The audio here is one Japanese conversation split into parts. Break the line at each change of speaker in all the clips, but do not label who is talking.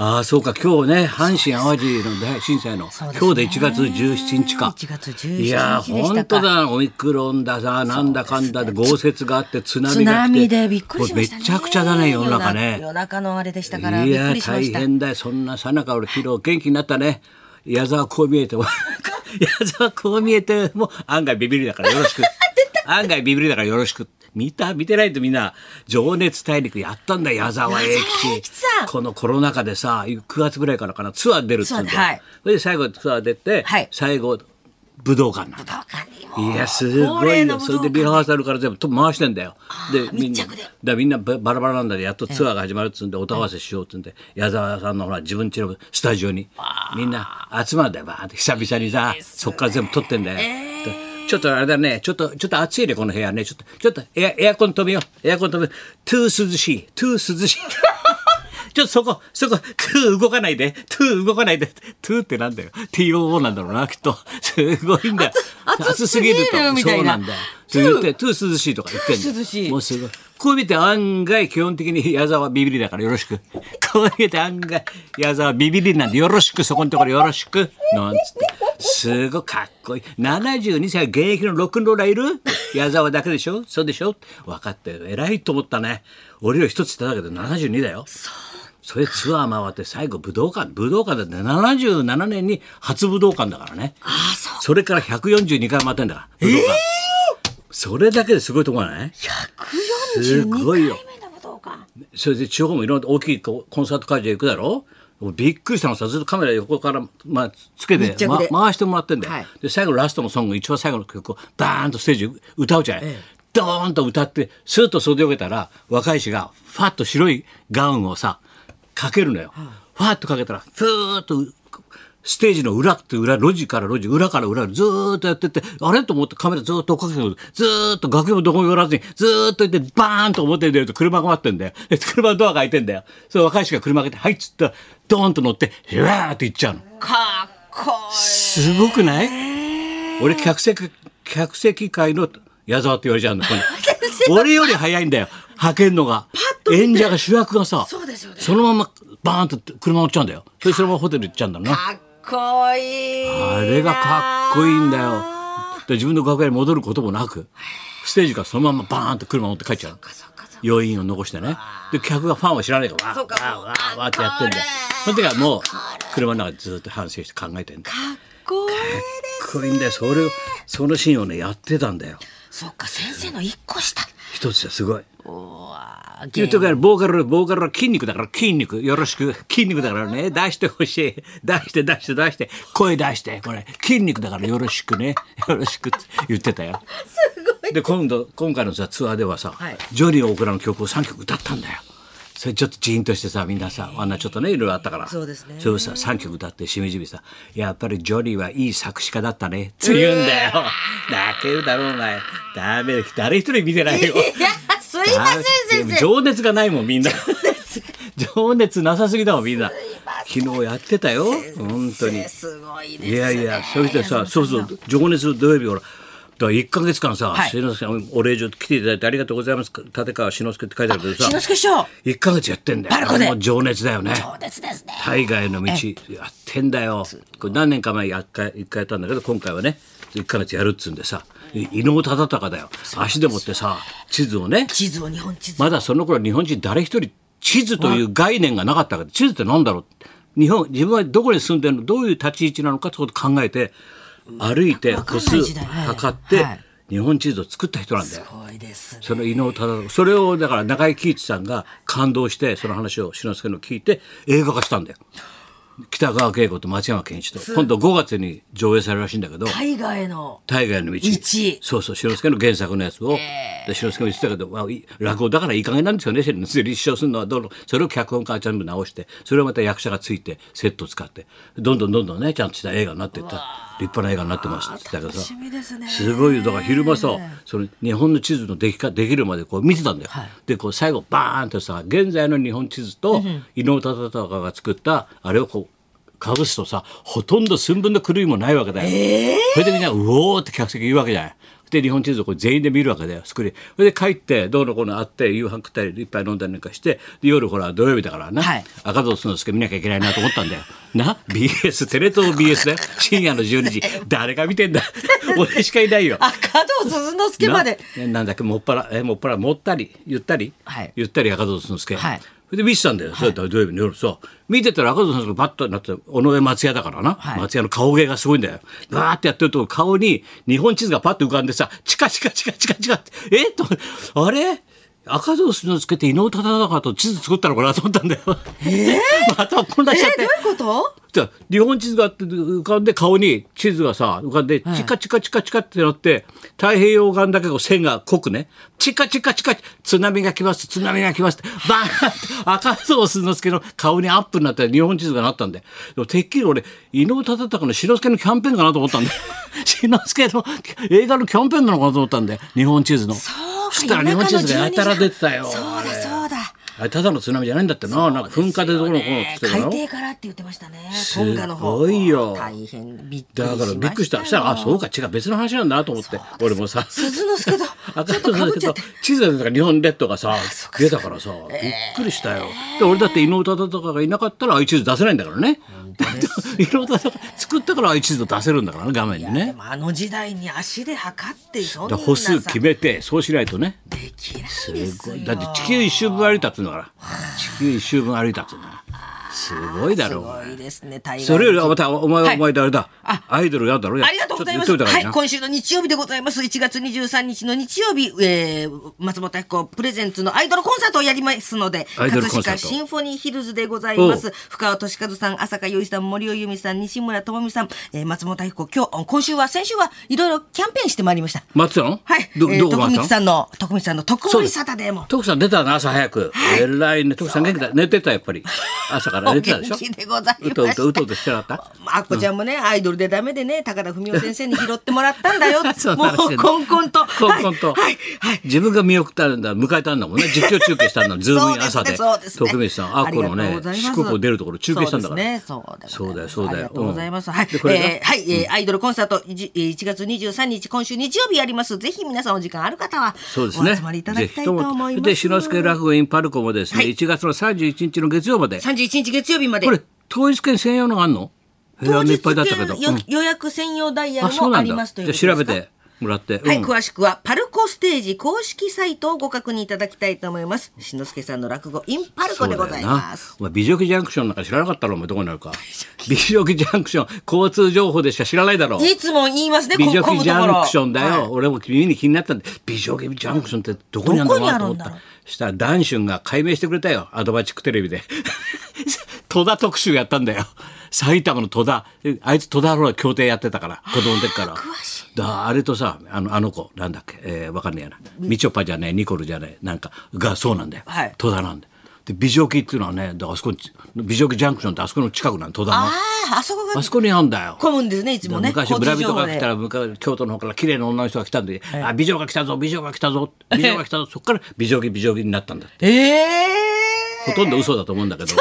ああそうか。今日ね阪神・淡路の大震災の、
ね。
今日で1月17日か。
1月17日
いや本当だ。オミクロンださなんだかんだで豪雪があって津波
津
が来て
波でびっくりしましたね。
これめちゃくちゃだね世の中ね。
夜中のあれでしたから
いや大。変だよ。そんなさなか俺昨日元気になったね。矢沢こう見えても 矢沢こう見えても案外ビビりだからよろしく。案外ビビりだからよろしく見た見てないとみんな情熱大陸やったんだよ矢沢永
吉。
このコロナ禍でさ9月ぐらいからかなツアー出るっつうんだ
はい。
それで最後ツアー出て、
はい。
最後武道館なんだ。いやすごいよ。それでリハーサルから全部と回してんだよ。でみんなだみんなババラバラなんだでやっとツアーが始まるっつうんで音合わせしようっつうんで矢沢さんのほら自分家のスタジオに。みんな集まるんだよ。バーって。久々にさそっから全部撮ってんだよ、でちょっとあれだねちょっとちょっと暑いねこの部屋ねちょっとちょっとエアエアコン止めようエアコン止めようtoo 涼しい too 涼しい ちょっとそこ、そこ、 too 動かないで、 too 動かないで、 too ってなんだよ。TOO なんだろうな、きっと。すごいんだよ。
暑暑すぎるみたいな
そうなんだよ。そう言って、 too 涼しいとか言ってんだよ。
涼しい
もうすごい。こう見て案外基本的に矢沢ビビりだからよろしく。こう見て案外矢沢ビビりなんでよろしく、そこのところよろしく。なんつって。すごいかっこいい。72歳現役のロックンローラーいる？矢沢だけでしょ？そうでしょ？分かったよ。偉いと思ったね。俺より一つ下だけど72だよ。それツアー回って最後武道館武道館だって77年に初武道館だからね。それから142回回ってんだから。武道館、それだけですごいところないすごいよ
目の武道館。
それで地方もいろんな大きいココンサート会場行くだろ？もうびっくりしたのさ。ずっとカメラ横から、まあ、つけて、ま回してもらってんだよ、
はい。
で最後ラストのソング一番最後の曲をバーンとステージ歌うじゃない、ドーンと歌ってスーッと袖を受けたら若い氏がファッと白いガウンをさかけるのよ、ファッとかけたらふーっとステージの裏って裏路地から路地裏から裏ずーっとやってってあれと思ってカメラずーっと追っかけてる。ずーっと楽屋もどこも寄らずにずーっと行ってバーンと表に出ると車が待ってんだよ。で車のドアが開いてんだよ。その若い人が車開けて「はい」っつったらドーンと乗ってうわーって行っちゃうの。
かっこいい。
すごくない？俺客席客席界の矢沢って言われちゃうんだこれ 俺より早いんだよ。派遣のが。演者が主役がさ
そね。
そのままバーンと車乗っちゃうんだよ。それでそのままホテル行っちゃうんだな
こいい。
あれがかっこいいんだよ。で自分の楽屋に戻ることもなく、ステージからそのままバーンと車乗って帰っちゃう。余韻を残してね。で、客がファンは知らないから、わーわーわーってやってんだよ。その時はもう、車の中でずっと反省して考えてんだよ。
かっこいいで
かっこいいんだよ。それを、そのシーンをね、やってたんだよ。
す。そっか先生の一個下。
一つですごい。言うとからボーカルボーカルは筋肉だから筋肉。よろしく。筋肉だからね。出してほしい。出して出して出して。声出してこれ。筋肉だからよろしくね。よろしくって言ってたよ。で今度今回のさツアーではさ、
はい。
ジョニー大倉の曲を3曲歌ったんだよ。それちょっとジーンとしてさみんなさあんなちょっとねいろいろあったから。
そうですね。
それをさ3曲歌ってしみじみさ「やっぱりジョニーはいい作詞家だったね」って言うんだよ。泣けるだろうお前。ダメだ。誰一人見てないよ
いやすいません先生。
情熱がないもんみんな。情熱。なさすぎだもんみんな。昨日やってたよ。本当に
すごいですね。
いやいやそしてさそうそう情熱土曜日ほらだから1か月間さ、
はい。
篠之助さんお礼状来ていただいてありがとうございます。立川志の輔って書いてあるけどさ
しのすけ師匠。
1か月やってんだよ。
パルコで。
もう情熱だよね。
そうですね。
大河への道やってんだよ。これ何年か前やっか一回やったんだけど今回はね1か月やるっつうんでさ伊能忠敬だよ。足でもってさ地図をね。
地図を日本地図。
まだその頃日本人誰一人地図という概念がなかったから地図って何だろう。日本自分はどこに住んでるのどういう立ち位置なのかってことを考えて歩いて歩数測って
はい
日本地図を作った人なんだよ。
すごいですね。
その伊能忠敬それをだから中井貴一さんが感動してその話を志の輔の聞いて映画化したんだよ。北川景子と松山ケンイチと今度5月に上映されるらしいんだけど
大河への。
大河への道。
道
そうそう志の輔の原作のやつを、で志の輔も言ってたけど、まあ、い落語だからいい加減なんですよね立証するのは。どうのそれを脚本家が全部直してそれをまた役者がついてセットを使ってどんどんどんどんねちゃんとした映画になっていった。立派な映画になってますって言ってたけどさ
すね。
すごいよ。だから昼間さその日本の地図のできかできるまでこう見てたんだよ。でこう最後バーンとさ現在の日本地図と伊能忠敬が作ったあれをこうかぶすとさほとんど寸分の狂いもないわけだよ、それでみんなうおーって客席言うわけじゃない。で日本地図をこう全員で見るわけだよ。スクリーンそれで帰ってどうのこうのあって夕飯食ったり一杯飲んだりなんかしてで夜ほら土曜日だからな、
はい。
赤戸之助見なきゃいけないなと思ったんだよ。な？BS テレ東 BS だよ。深夜の12時。誰が見てんだ？俺しかいないよ。
あ、加藤鈴之助まで。
な？なんだっけ？もっぱらえもっぱらもったりゆったり、
はい。
ゆったり赤戸之助、
はい
それで見てたんだよ、そうやって土曜日の夜さ。見てたら赤戸之助がバッとなって尾上松也だからな、
はい。
松也の顔芸がすごいんだよ。バーってやってると顔に日本地図がパッと浮かんでさチカチカチカチカチカって。え？っとあれ？赤戸之助って伊能忠敬と地図作ったのかなと思ったんだよ。また混乱しちゃって。
えどういうこと？
じゃあ日本地図があって浮かんで顔に地図がさ浮かんでチカチカチカチカってなって太平洋岸だけど線が濃くね。チカチカチカ津波が来ます津波が来ますって。バーンって赤楚鈴之助の顔にアップになって日本地図がなったんででもてっきり俺伊能忠敬の志の輔のキャンペーンかなと思ったんで志 の輔の映画のキャンペーンなのかなと思ったんで日本地図の。
そう
日本地図がやたら出てたよ
そうだそうだ。
あれただの津波じゃないんだってな。なんか噴火でどうのこう
海
の。
底からって言ってましたね。
す
トンガの方。
ごいよ。
大変びっくりし
だ。からびっくりした。そしたら、あ、そうか、違う、別の話なんだなと思って、俺もさ。
鈴之助と
赤
ちょっと被っちゃって。
地図が出たから日本列島がさ出たからさびっくりしたよ、で俺だって伊能忠敬がいなかったらああいう地図出せないんだからね。伊能忠敬作ったからああいう地図出せるんだからね画面に
で
ね
もあの時代に足で測ってそんな
歩数
さ
決めてそうしないとね。
でき
す
ですよ。
ごい。だって地球一周分歩いたっつうのから。地球一周分歩いたっつうのから。すごいだ
す
ろ
ごいですね。
それよりまたお前は
はい。
お前であれだ、
あ。
アイドルやだろ？
ありがとうございます。はい、
ちょっと言っとい
今週の日曜日でございます。1月23日の日曜日、えー、松本明子プレゼンツのアイドルコンサートをやりますので、
アイドルコンサート。
葛飾シンフォニーヒルズでございます。深尾俊和さん、浅香唯さん、森尾由美さん、西村智美さん、えー、松本明子、今日、今週は、先週はいろいろキャンペーンしてまいりました。
待ってたの
はい、え
ど
ー、徳光さんの、徳光さんの特盛サタデーも。
徳さん出たな朝早く、えらいね。徳さん元気だ。寝てたやっぱり。朝から
元気でございました。
うとうとうとうとしてなかった？
あっこちゃんもね、アイドルでダメでね、高田文夫先生に拾ってもらったんだよ。
そ
もう、
んな話
コンコンと。
コンコンと、
はい、はい。
自分が見送ったんだ迎えたんだもんね。実況中継したんだ ズームイン朝で
そうですねね。
徳光さん。あっこのね四国を出るところ中継したんだから。
そうですね、そうだ
よそうだよ。
ありがとうございます。はい、
でこれが？
えーはい、えーアイドルコンサート、いじえー1月23日、今週日曜日やります。ぜひ皆さんお時間ある方は、
そうですね。
お集まりいただきたいと思います。
で志の輔落語インパルコもですね、
はい。
1月の31日の月曜まで。
31日月曜日まで。
これ統一権専用のがあんの？
当日券予約専用ダイヤルもありますという
じゃ
ことで
調べてもらって、
はい、
うん。
詳しくはパルコステージ公式サイトをご確認いただきたいと思います。しのすけさんの落語インパルコでございます。
お前美女木ジャンクションなんか知らなかったろお前どこにあるか。美女木ジャンクション交通情報でしか知らないだろ。
いつも言いますね、
美女ジャンクションだよ、
はい。
俺も耳に気になったんで。美女木ジャンクションってどこにあるんだろうなと思ったしたらダンシュンが解明してくれたよ。アドバチックテレビで戸田特集やったんだよ。埼玉の戸田。あいつ戸田の協定やってたから子供の時から。だあれとさあのあの子なんだっけ、えー、わかんねえやな。みちょぱじゃねえニコルじゃねえなんかがそうなんだよ、
はい。
戸田なんだよ。で美女木っていうのはねあそこに美女木ジャンクションってあそこの近くなん戸田の。
ああ、あそこが
あそこにあんだよ。
混むんですね、いつもね。
昔村人が来た
ら。
ら昔京都の方から綺麗な女の人が来たんで「あ美女が来たぞ美女が来たぞ美女が来たぞ」そっから美女着美女着になったんだって。
ええ
ほとんど嘘だと思うんだけど。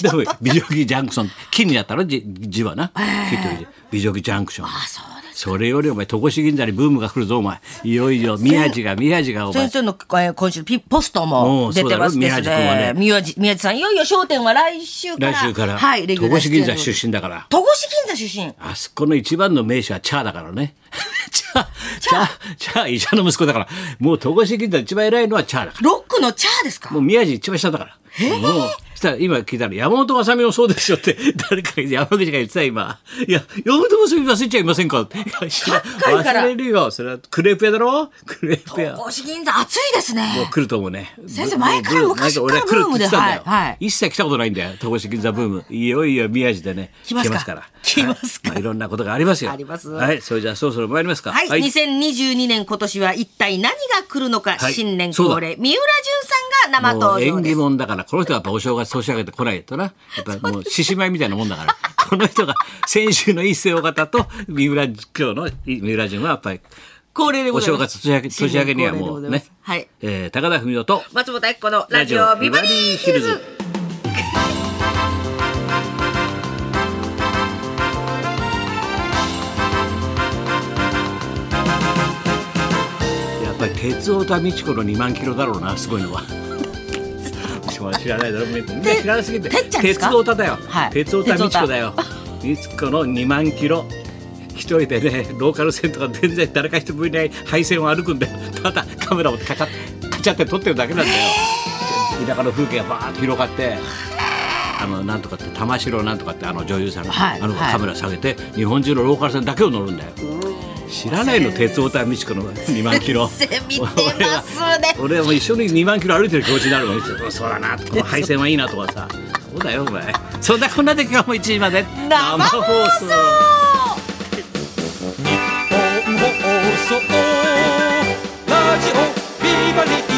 でも美女着ジャンクション木になったら字字はな。木という字美女着ジャンクション。
あ、そう。
それよりお前戸越銀座にブームが来るぞお前。いよいよ宮地が宮地がお前。
先生のえー今週ピポストも出てますです
おうそうだろ？宮地君はね。
宮地宮地さんいよいよ商店は来週から。
来週から。
はいレギュ
戸越
ラー出演
銀座出身だから。
戸越銀座出身。
あそこの一番の名手はチャーだからね。チャー、チャー、チャー、医者の息子だから。もう戸越銀座一番偉いのはチャーだから。
ロックのチャーですか？
もう宮地一番下だから。したら今聞いたら山本まさみもそうですよって、誰か山口が言ってた今。いや、山本まさみ忘れちゃいませんか？っ忘れるよ。それはクレープ屋だろ？クレープ屋。
戸越銀座暑いですね
もう来ると思うね。
先生前から昔からブームではいはい
一切来たことないんだよ。戸越銀座ブーム。いよいよ宮地でね。
来ますか？
から。
来ますか？
はいまあいろんなことがありますよ。
あります
はい。それじゃあそろそろ参りますか。
はい、2022年今年は一体何が来るのか、
はい
新年恒例三浦淳さんが生登場。
縁起物だから、この人はやっぱお正月年上げてこないとな。やっぱもう獅子舞みたいなもんだから。この人が先週の伊勢尾方と三浦、今日の三浦潤はやっぱり、
恒例でございます。
お正月年明けにはもうね。
はい。
えー、高田文夫と
松本明子のラジオビバリーヒルズ。
やっぱり鉄オタ美智子の2万キロだろうなすごいのは。しも知らないだろみんな知らなすぎて。鉄オタだよ、
はい。
鉄オタ美智子だよ。美智子の2万キロ？一人でねローカル線とか全然誰か一人もいない。配線を歩くんだよ。ただカメラをカチャカチャって撮ってるだけなんだよ。田舎の風景がバーッと広がってあのなんとかって玉城なんとかってあの女優さんが、
はいはい。
あのカメラ下げて日本中のローカル線だけを乗るんだよ知らないの鉄オタ美智子の2万キロ。
先生見てますね。
俺はもう一緒に2万キロ歩いてる気持ちになるもんそうだなこの配線はいいなとかさ。そうだよお前。そんなこんなで今日も1時まで
生放送。
日本放送。ラジオビバリー